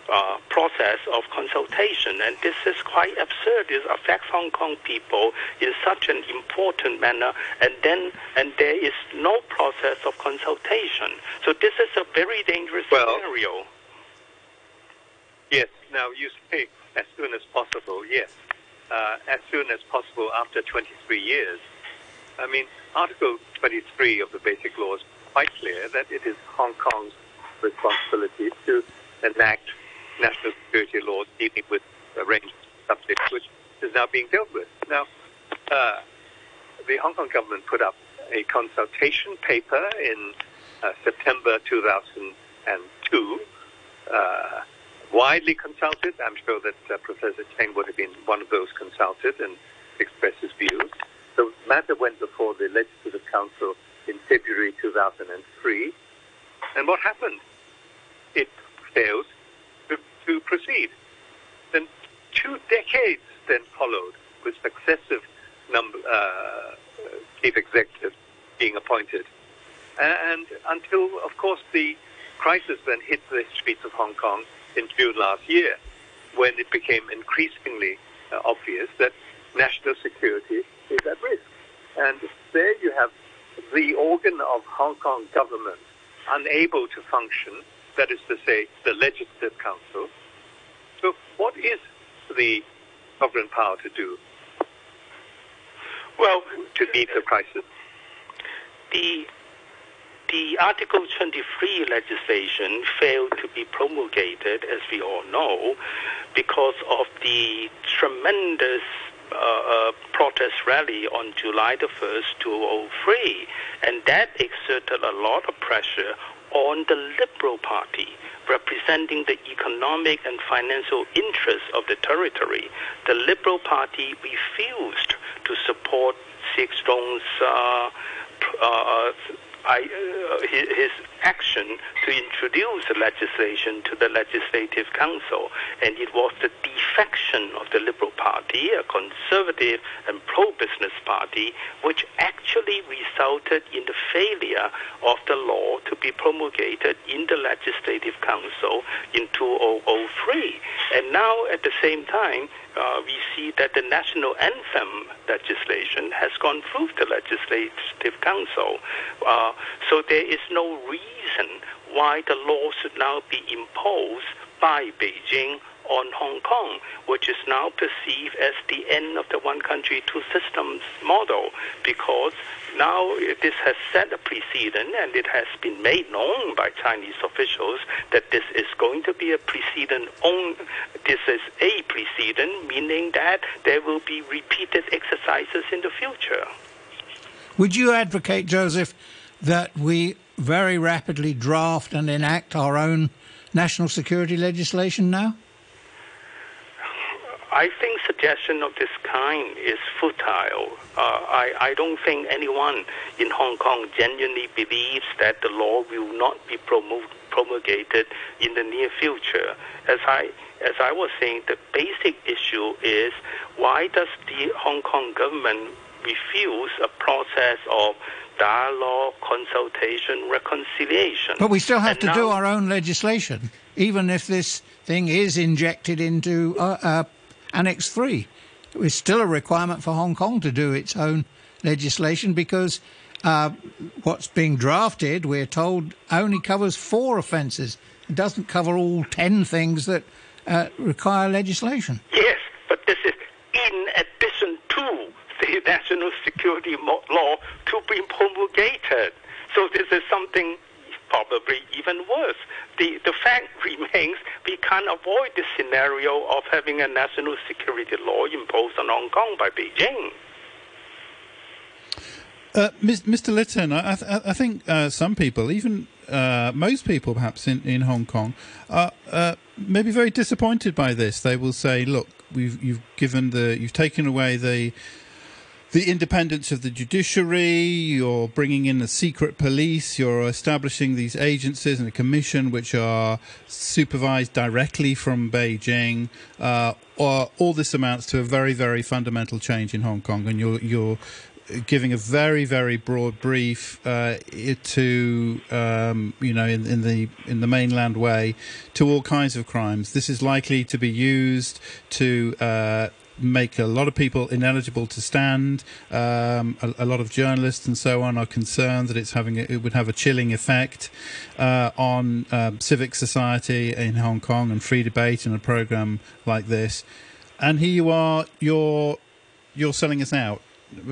uh, process of consultation, and this is quite absurd. It affects Hong Kong people in such an important manner, and then and there is no process of consultation. So this is a very dangerous Well- scenario. Yes. Now you say as soon as possible. Yes, uh, as soon as possible after 23 years. I mean, Article 23 of the Basic Law is quite clear that it is Hong Kong's responsibility to enact national security laws dealing with a range of subjects, which is now being dealt with. Now, uh, the Hong Kong government put up a consultation paper in uh, September 2002 uh, widely consulted. I'm sure that uh, Professor Cheng would have been one of those consulted and expressed his views. The matter went before the Legislative Council in February 2003. And what happened? It failed to, proceed. Then two decades then followed with successive number, uh, chief executives being appointed. And until, of course, the crisis then hit the streets of Hong Kong in June last year, when it became increasingly uh, obvious that national security is at risk. And there you have the organ of Hong Kong government unable to function, that is to say, the Legislative Council. What is the sovereign power to do? Well, to beat the crisis? the the Article 23 legislation failed to be promulgated, as we all know, because of the tremendous uh, uh, protest rally on July the 1st, 2003, and that exerted a lot of pressure on the Liberal Party, representing the economic and financial interests of the territory. The Liberal Party refused to support Six Strong's uh, uh, I, uh, his, his action to introduce the legislation to the Legislative Council, and it was the defection of the Liberal Party, a conservative and pro-business party, which actually resulted in the failure of the law to be promulgated in the Legislative Council in 2003. And now, at the same time, uh, we see that the national anthem legislation has gone through the Legislative Council. Uh, so there is no reason why the law should now be imposed by Beijing on Hong Kong, which is now perceived as the end of the one country, two systems model, because now this has set a precedent and it has been made known by Chinese officials that this is going to be a precedent on this is a precedent, meaning that there will be repeated exercises in the future. Would you advocate, Joseph, that we very rapidly draft and enact our own national security legislation now? I think suggestion of this kind is futile. Uh, I, I don't think anyone in Hong Kong genuinely believes that the law will not be promo- promulgated in the near future. As I as I was saying, the basic issue is why does the Hong Kong government refuse a process of dialogue, consultation, reconciliation? But we still have And to do our own legislation, even if this thing is injected into uh, uh, Annex 3. It's still a requirement for Hong Kong to do its own legislation because uh, what's being drafted, we're told, only covers four offences. It doesn't cover all ten things that uh, require legislation. Yes, but this is in addition to the national security law to be promulgated. So this is something probably even worse. The, the fact remains we can't avoid the scenario of having a national security law imposed on Hong Kong by Beijing. Uh, Mr. Litton, I, I, I think uh, some people, even uh, most people perhaps in, in Hong Kong, are uh, maybe very disappointed by this. They will say, "Look, we've you've given the you've taken away the the independence of the judiciary, you're bringing in the secret police, you're establishing these agencies and a commission which are supervised directly from Beijing. Uh, or all this amounts to a very, very fundamental change in Hong Kong, and you're you're giving a very, very broad brief uh, to um, you know in, in the in the mainland way to all kinds of crimes. This is likely to be used to uh, make a lot of people ineligible to stand. Um, a, a, lot of journalists and so on are concerned that it's having a, it would have a chilling effect uh, on um, civic society in Hong Kong and free debate in a program like this. And here you are, you're you're selling us out.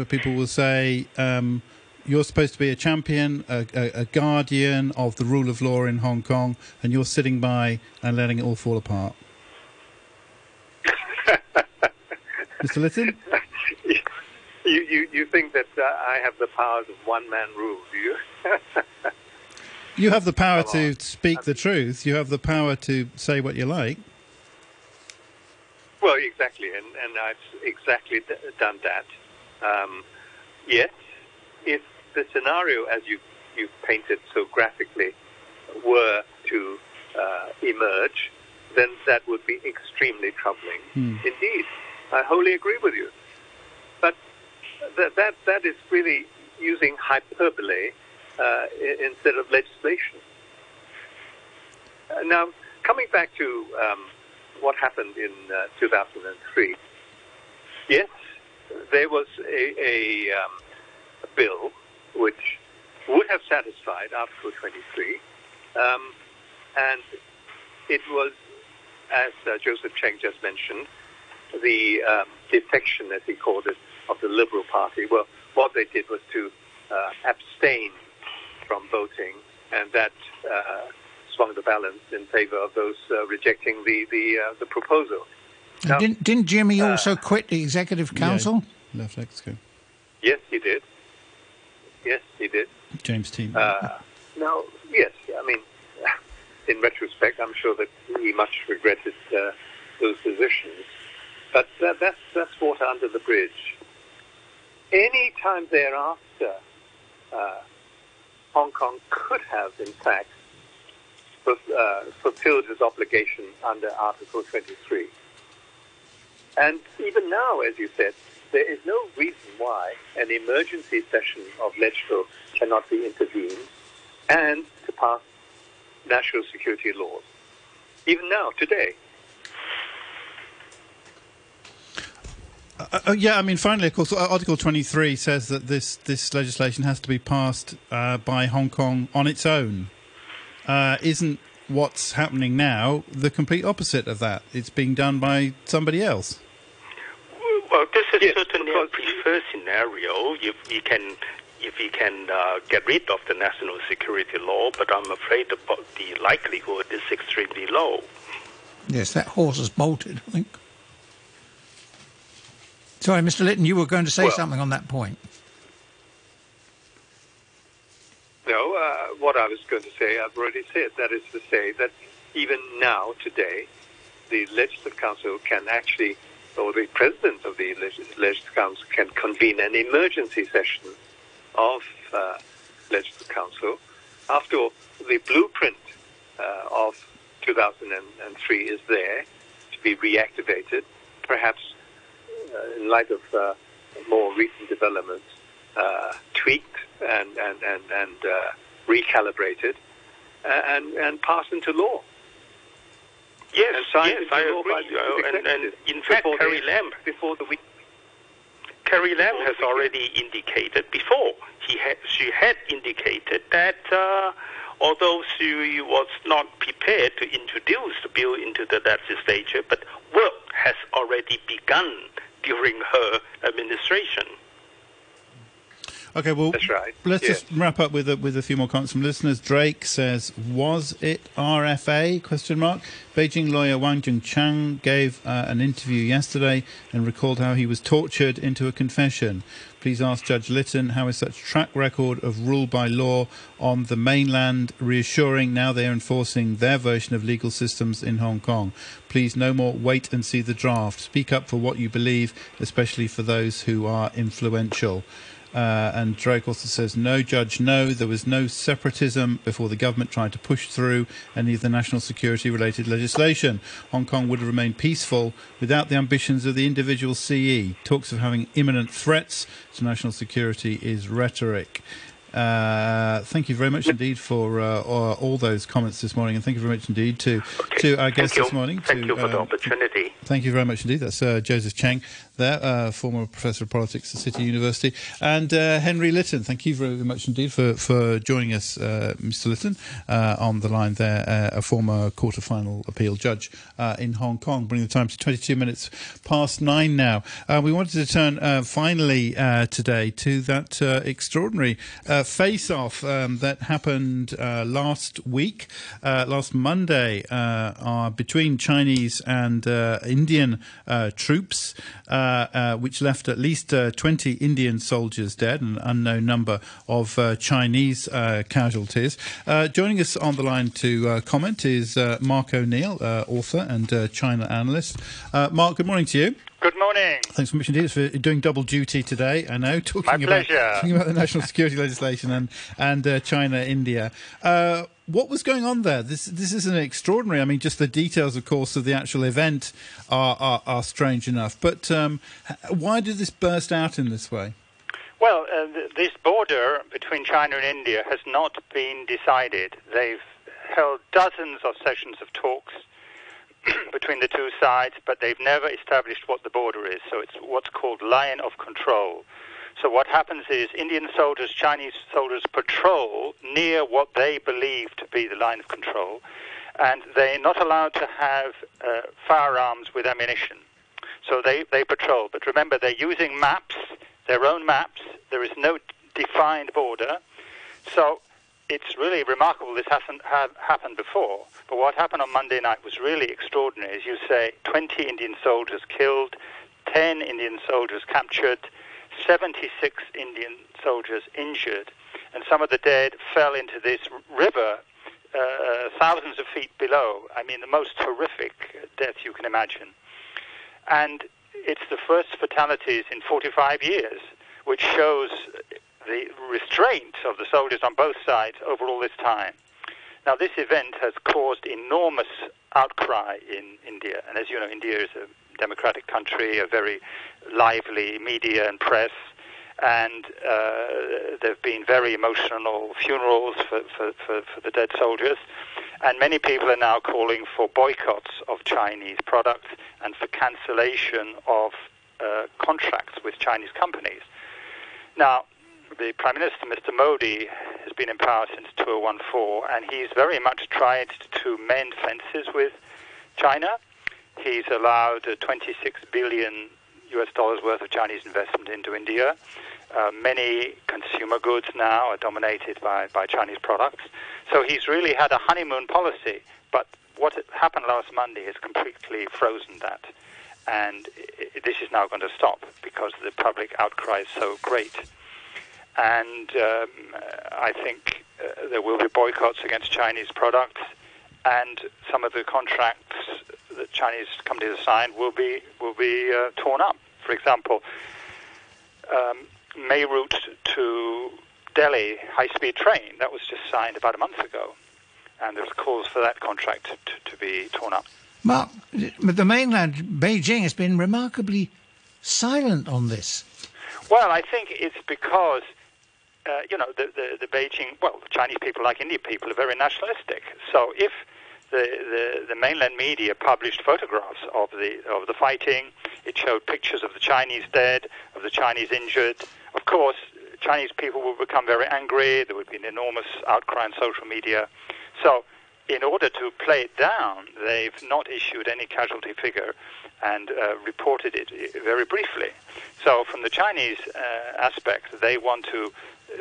People will say. Um, you're supposed to be a champion, a, a, a, guardian of the rule of law in Hong Kong, and you're sitting by and letting it all fall apart. Mr. Litton? you, you, you think that uh, I have the powers of one man rule, do you? you have the power to speak the truth. You have the power to say what you like. Well, exactly, and, and I've exactly d- done that. Um, yes, if the scenario, as you you've painted so graphically, were to uh, emerge, then that would be extremely troubling hmm. indeed. I wholly agree with you. But that, that, that is really using hyperbole uh, instead of legislation. Uh, now, coming back to um, what happened in uh, 2003, yes, there was a, a, um, a, bill which would have satisfied Article 23, um, and it was, as uh, Joseph Cheng just mentioned, the um, defection, as he called it, of the Liberal Party. Well, what they did was to uh, abstain from voting, and that uh, swung the balance in favour of those uh, rejecting the the, uh, the proposal. Now, didn't, didn't Jimmy uh, also quit the Executive Council? Yeah, left Exco. Yes, he did. Yes, he did. James Tien. Uh, now, yes, I mean, in retrospect, I'm sure that he much regretted those positions. But that, that's, that's water under the bridge. Any time thereafter, uh, Hong Kong could have, in fact, uh, fulfilled its obligation under Article 23. And even now, as you said, there is no reason why an emergency session of LegCo cannot be intervened and to pass national security laws. Even now, today. Uh, uh, yeah, I mean, finally, of course, Article 23 says that this, this legislation has to be passed uh, by Hong Kong on its own. Uh, isn't what's happening now the complete opposite of that? It's being done by somebody else. Well, this is yes, certainly a preferred scenario if we can if we can uh, get rid of the national security law, but I'm afraid the, the likelihood is extremely low. Yes, that horse has bolted, I think. Sorry, Mr. Litton, you were going to say well, something on that point. No, uh, what I was going to say, I've already said. That is to say that even now, today, the Legislative Council can actually, or the President of the Legislative Council can convene an emergency session of uh, Legislative Council. After all, the blueprint uh, of 2003 is there to be reactivated. Perhaps in light of uh, more recent developments, uh, tweaked and and and, and recalibrated and and passed into law. Yes, yes, I agree. And, and, in fact, Carrie Lam before the week. Carrie Lam has already indicated before. He had, she had indicated that uh, although she was not prepared to introduce the bill into the legislature, but work has already begun during her administration. Okay, well, That's right. Let's just wrap up with a, with a few more comments from listeners. Drake says, "Was it RFA?" Question mark. Beijing lawyer Wang Quanzhang gave uh, an interview yesterday and recalled how he was tortured into a confession. Please ask Judge Litton how is such track record of rule by law on the mainland reassuring now they are enforcing their version of legal systems in Hong Kong. Please no more wait and see the draft. Speak up for what you believe, especially for those who are influential. Uh, and Drake also says, no judge, no, there was no separatism before the government tried to push through any of the national security related legislation. Hong Kong would have remained peaceful without the ambitions of the individual CE. Talks of having imminent threats to national security is rhetoric. Uh, thank you very much indeed for uh, all those comments this morning, and thank you very much indeed to to our guest Thank you. this morning. Thank to, you for the um, opportunity. Thank you very much indeed. That's uh, Joseph Cheng, there, uh, former professor of politics at City University, and uh, Henry Litton. Thank you very much indeed for, for joining us, uh, Mr. Litton, uh, on the line there, uh, a former Court of Final Appeal judge uh, in Hong Kong, bringing the time to 22 minutes past nine now. Uh, we wanted to turn uh, finally uh, today to that uh, extraordinary uh, face off um, that happened uh, last week, uh, last Monday, uh, uh, between Chinese and Indian troops, which left at least uh, 20 Indian soldiers dead and an unknown number of Chinese casualties. Joining us on the line to comment is Mark O'Neill, author and China analyst. Mark, good morning to you. Good morning. Thanks very much indeed for doing double duty today. I know talking My about talking about the national security legislation and and uh, China, India. Uh, what was going on there? This this is an extraordinary. I mean, just the details, of course, of the actual event are are, are strange enough. But um, why did this burst out in this way? Well, uh, th- this border between China and India has not been decided. They've held dozens of sessions of talks between the two sides, but they've never established what the border is. So it's what's called line of control. So what happens is Indian soldiers, Chinese soldiers patrol near what they believe to be the line of control, and they're not allowed to have uh, firearms with ammunition. So they, they patrol. But remember, they're using maps, their own maps. There is no defined border. So it's really remarkable this hasn't ha- happened before. But what happened on Monday night was really extraordinary. As you say, 20 Indian soldiers killed, 10 Indian soldiers captured, 76 Indian soldiers injured, and some of the dead fell into this river uh, thousands of feet below. I mean, the most horrific death you can imagine. And it's the first fatalities in 45 years, which shows the restraint of the soldiers on both sides over all this time. Now, this event has caused enormous outcry in India. And as you know, India is a democratic country, a very lively media and press. And uh, there have been very emotional funerals for, for, for, for the dead soldiers. And many people are now calling for boycotts of Chinese products and for cancellation of uh, contracts with Chinese companies. Now, the Prime Minister, Mr. Modi, has been in power since 2014, and he's very much tried to mend fences with China. He's allowed uh, 26 billion US dollars worth of Chinese investment into India. Uh, many consumer goods now are dominated by, by Chinese products. So he's really had a honeymoon policy. But what happened last Monday has completely frozen that. And this is now going to stop because the public outcry is so great. And um, I think uh, there will be boycotts against Chinese products, and some of the contracts that Chinese companies have signed will be will be uh, torn up. For example, um, Meerut to Delhi high-speed train that was just signed about a month ago, and there's calls for that contract to, to be torn up. Mark, but the mainland, Beijing, has been remarkably silent on this. Well, I think it's because, uh, you know, the, the, the Beijing, well, the Chinese people, like Indian people, are very nationalistic. So if the, the, the mainland media published photographs of the, of the fighting, it showed pictures of the Chinese dead, of the Chinese injured. Of course, Chinese people would become very angry. There would be an enormous outcry on social media. So in order to play it down, they've not issued any casualty figure and uh, reported it very briefly. So, from the Chinese uh, aspect, they want to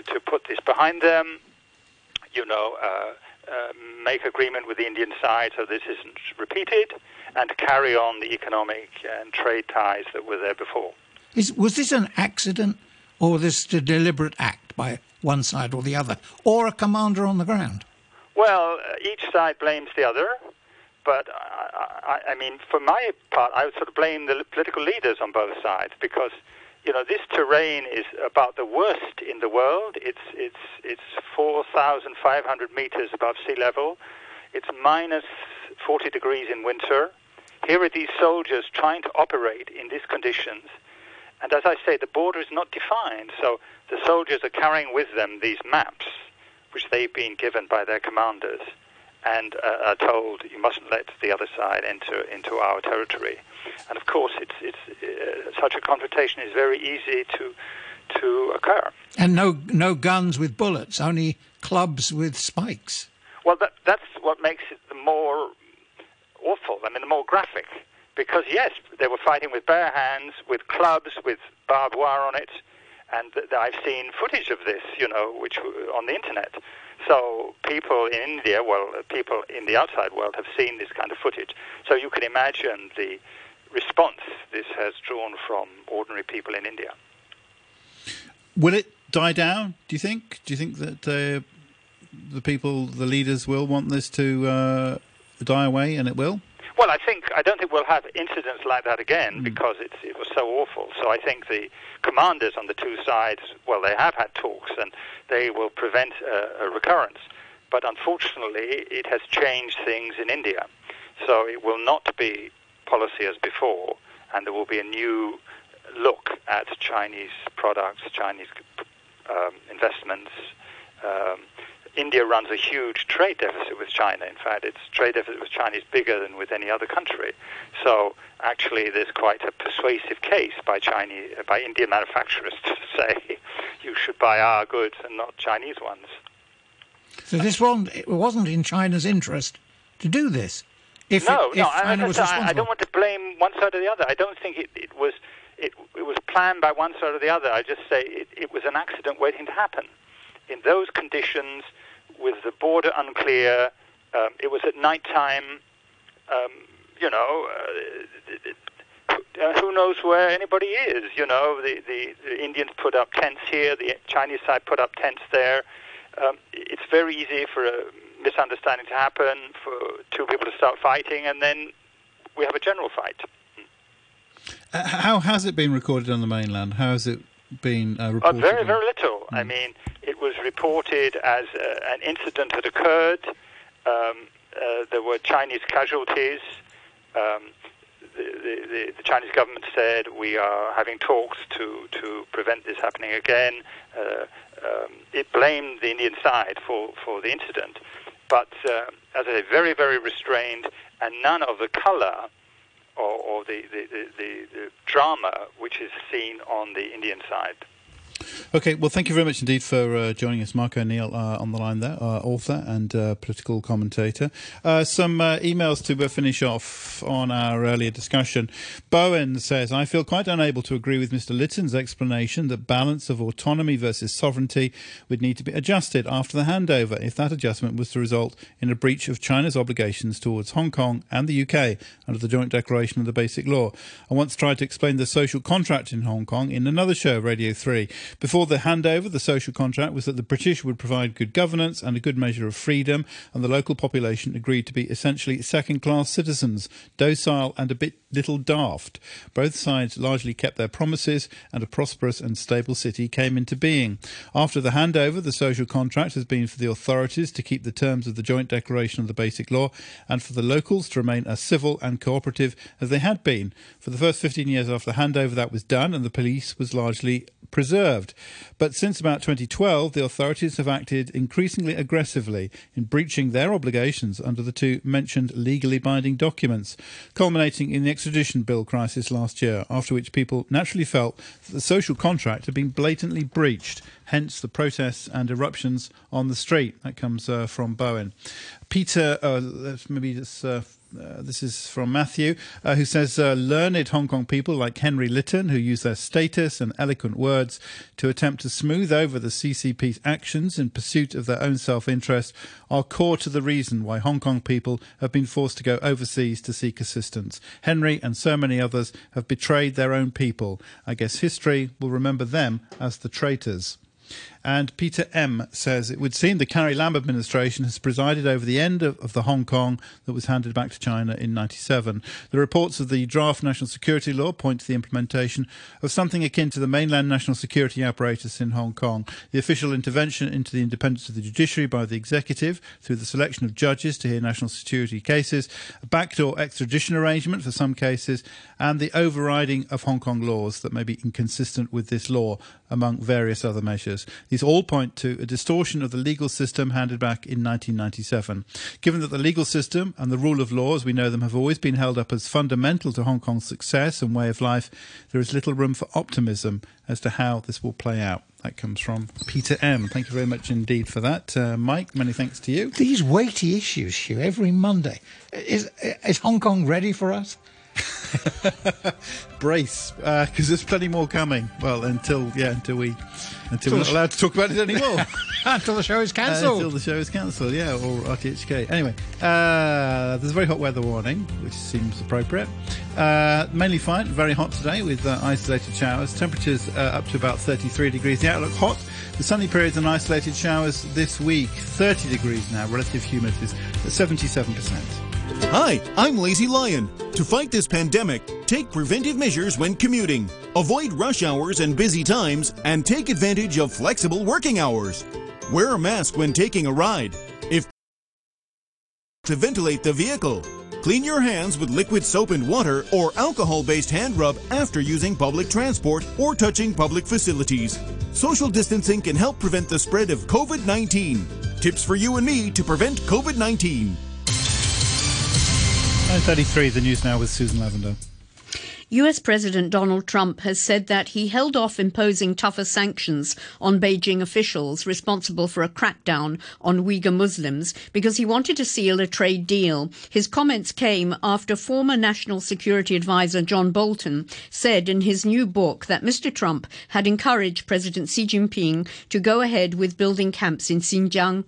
to put this behind them. You know, uh, uh make agreement with the Indian side so this isn't repeated, and carry on the economic and trade ties that were there before. Is, was this an accident, or was this a deliberate act by one side or the other, or a commander on the ground? Well, uh, each side blames the other, but I, I, I mean, for my part, I would sort of blame the political leaders on both sides because you know this terrain is about the worst in the world. It's it's it's 4,500 meters above sea level. It's minus 40 degrees in winter. Here are these soldiers trying to operate in these conditions. And as I say, the border is not defined. So the soldiers are carrying with them these maps which they've been given by their commanders, and uh, are told you mustn't let the other side enter into our territory. And of course, it's, it's uh, such a confrontation is very easy to to occur. And no no guns with bullets, only clubs with spikes. Well, that, that's what makes it the more awful. I mean, the more graphic. Because yes, they were fighting with bare hands, with clubs, with barbed wire on it, and th- I've seen footage of this, you know, which on the internet. So people in India, well, people in the outside world have seen this kind of footage. So you can imagine the response this has drawn from ordinary people in India. Will it die down? Do you think? Do you think that uh, the people, the leaders, will want this to uh, die away, and it will? Well, I think I don't think we'll have incidents like that again mm. because it was so awful. So I think the commanders on the two sides, well, they have had talks and they will prevent a, a recurrence. But unfortunately, it has changed things in India. So it will not be policy as before, and there will be a new look at Chinese products, Chinese um, investments. Um, India runs a huge trade deficit with China. In fact, its trade deficit with China is bigger than with any other country. So actually, there's quite a persuasive case by Chinese, by Indian manufacturers to say you should buy our goods and not Chinese ones. So this one it wasn't in China's interest to do this. If no, it, no, I, I, I, don't want to blame one side or the other. I don't think it, it was it, it was planned by one side or the other. I just say it, it was an accident waiting to happen. In those conditions, with the border unclear. Um, it was at night time. Um, you know, uh, uh, who knows where anybody is? You know, the, the, the, Indians put up tents here, the Chinese side put up tents there. Um, it's very easy for a misunderstanding to happen, for two people to start fighting, and then we have a general fight. Uh, how has it been recorded on the mainland? How has it been uh, reported? Uh, very, very little. Mm. I mean, it was reported as uh, an incident had occurred. Um, uh, there were Chinese casualties. Um, the, the, the, Chinese government said we are having talks to, to prevent this happening again. Uh, um, it blamed the Indian side for, for the incident. But uh, as I say, very, very restrained, and none of the color or, or the, the, the, the, drama which is seen on the Indian side. Okay, well, thank you very much indeed for uh, joining us, Mark O'Neill, uh, on the line there, uh, author and uh, political commentator. Uh, some uh, emails to finish off on our earlier discussion. Bowen says, I feel quite unable to agree with Mr. Litton's explanation that balance of autonomy versus sovereignty would need to be adjusted after the handover if that adjustment was to result in a breach of China's obligations towards Hong Kong and the UK under the Joint Declaration of the Basic Law. I once tried to explain the social contract in Hong Kong in another show, Radio 3. Before the handover, the social contract was that the British would provide good governance and a good measure of freedom, and the local population agreed to be essentially second class citizens, docile and a bit little daft. Both sides largely kept their promises, and a prosperous and stable city came into being. After the handover, the social contract has been for the authorities to keep the terms of the Joint Declaration of the Basic Law, and for the locals to remain as civil and cooperative as they had been. For the first 15 years after the handover, that was done, and the police was largely preserved. Deserved. But since about 2012, the authorities have acted increasingly aggressively in breaching their obligations under the two mentioned legally binding documents, culminating in the extradition bill crisis last year, after which people naturally felt that the social contract had been blatantly breached, hence the protests and eruptions on the street. That comes uh, from Bowen. Peter, uh, let's maybe just. Uh, uh, this is from Matthew, uh, who says uh, learned Hong Kong people like Henry Litton, who use their status and eloquent words to attempt to smooth over the CCP's actions in pursuit of their own self interest, are core to the reason why Hong Kong people have been forced to go overseas to seek assistance. Henry and so many others have betrayed their own people. I guess history will remember them as the traitors. And Peter M says it would seem the Carrie Lam administration has presided over the end of, of the Hong Kong that was handed back to China in 97. The reports of the draft national security law point to the implementation of something akin to the mainland national security apparatus in Hong Kong. The official intervention into the independence of the judiciary by the executive through the selection of judges to hear national security cases, a backdoor extradition arrangement for some cases, and the overriding of Hong Kong laws that may be inconsistent with this law, among various other measures. These all point to a distortion of the legal system handed back in 1997. Given that the legal system and the rule of law, as we know them, have always been held up as fundamental to Hong Kong's success and way of life, there is little room for optimism as to how this will play out. That comes from Peter M. Thank you very much indeed for that. Uh, Mike, many thanks to you. These weighty issues, Hugh, every Monday. Is, is Hong Kong ready for us? Brace, because uh, there's plenty more coming. Well, until yeah, until we until we're not allowed to talk about it anymore. until the show is cancelled. Uh, until the show is cancelled, yeah, or RTHK. Anyway, uh, there's a very hot weather warning, which seems appropriate. Uh, mainly fine, very hot today with uh, isolated showers. Temperatures uh, up to about 33 degrees. The outlook hot. The sunny periods and isolated showers this week. 30 degrees now. Relative humidity is 77%. Hi, I'm Lazy Lion. To fight this pandemic, take preventive measures when commuting. Avoid rush hours and busy times and take advantage of flexible working hours. Wear a mask when taking a ride. If to ventilate the vehicle. Clean your hands with liquid soap and water or alcohol-based hand rub after using public transport or touching public facilities. Social distancing can help prevent the spread of COVID-19. Tips for you and me to prevent COVID-19. 9.33, the news now with Susan Lavender. US President Donald Trump has said that he held off imposing tougher sanctions on Beijing officials responsible for a crackdown on Uyghur Muslims because he wanted to seal a trade deal. His comments came after former National Security Advisor John Bolton said in his new book that Mr. Trump had encouraged President Xi Jinping to go ahead with building camps in Xinjiang.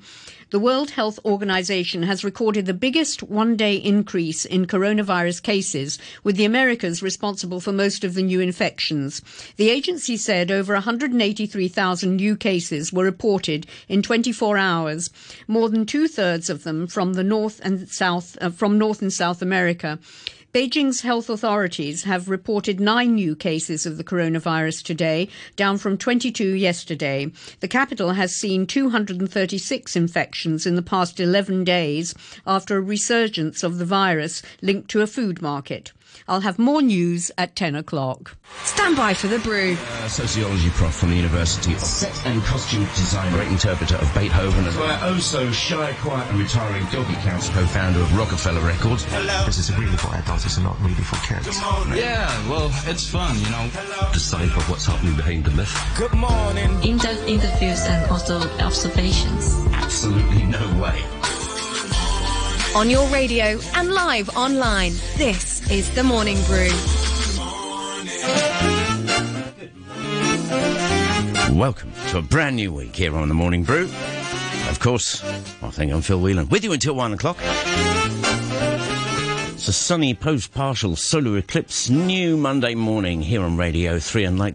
The World Health Organization has recorded the biggest one day increase in coronavirus cases, with the Americas responsible for most of the new infections. The agency said over 183,000 new cases were reported in 24 hours, more than two thirds of them from the North and South, uh, from North and South America. Beijing's health authorities have reported nine new cases of the coronavirus today, down from 22 yesterday. The capital has seen 236 infections in the past 11 days after a resurgence of the virus linked to a food market. I'll have more news at 10 o'clock. Stand by for the brew. Uh, sociology prof from the university, of set and costume Design, great interpreter of Beethoven, as well oh so shy, quiet and retiring doggy council co-founder of Rockefeller Records. Hello. This is really for adults, it's not really for kids. Yeah, well, it's fun, you know. Decipher what's happening behind the myth. Good morning. In-depth interviews and also observations. Absolutely no way on your radio and live online. This is The Morning Brew. Welcome to a brand new week here on The Morning Brew. Of course, I think I'm Phil Whelan with you until one o'clock. It's a sunny post partial solar eclipse new Monday morning here on Radio 3, and like the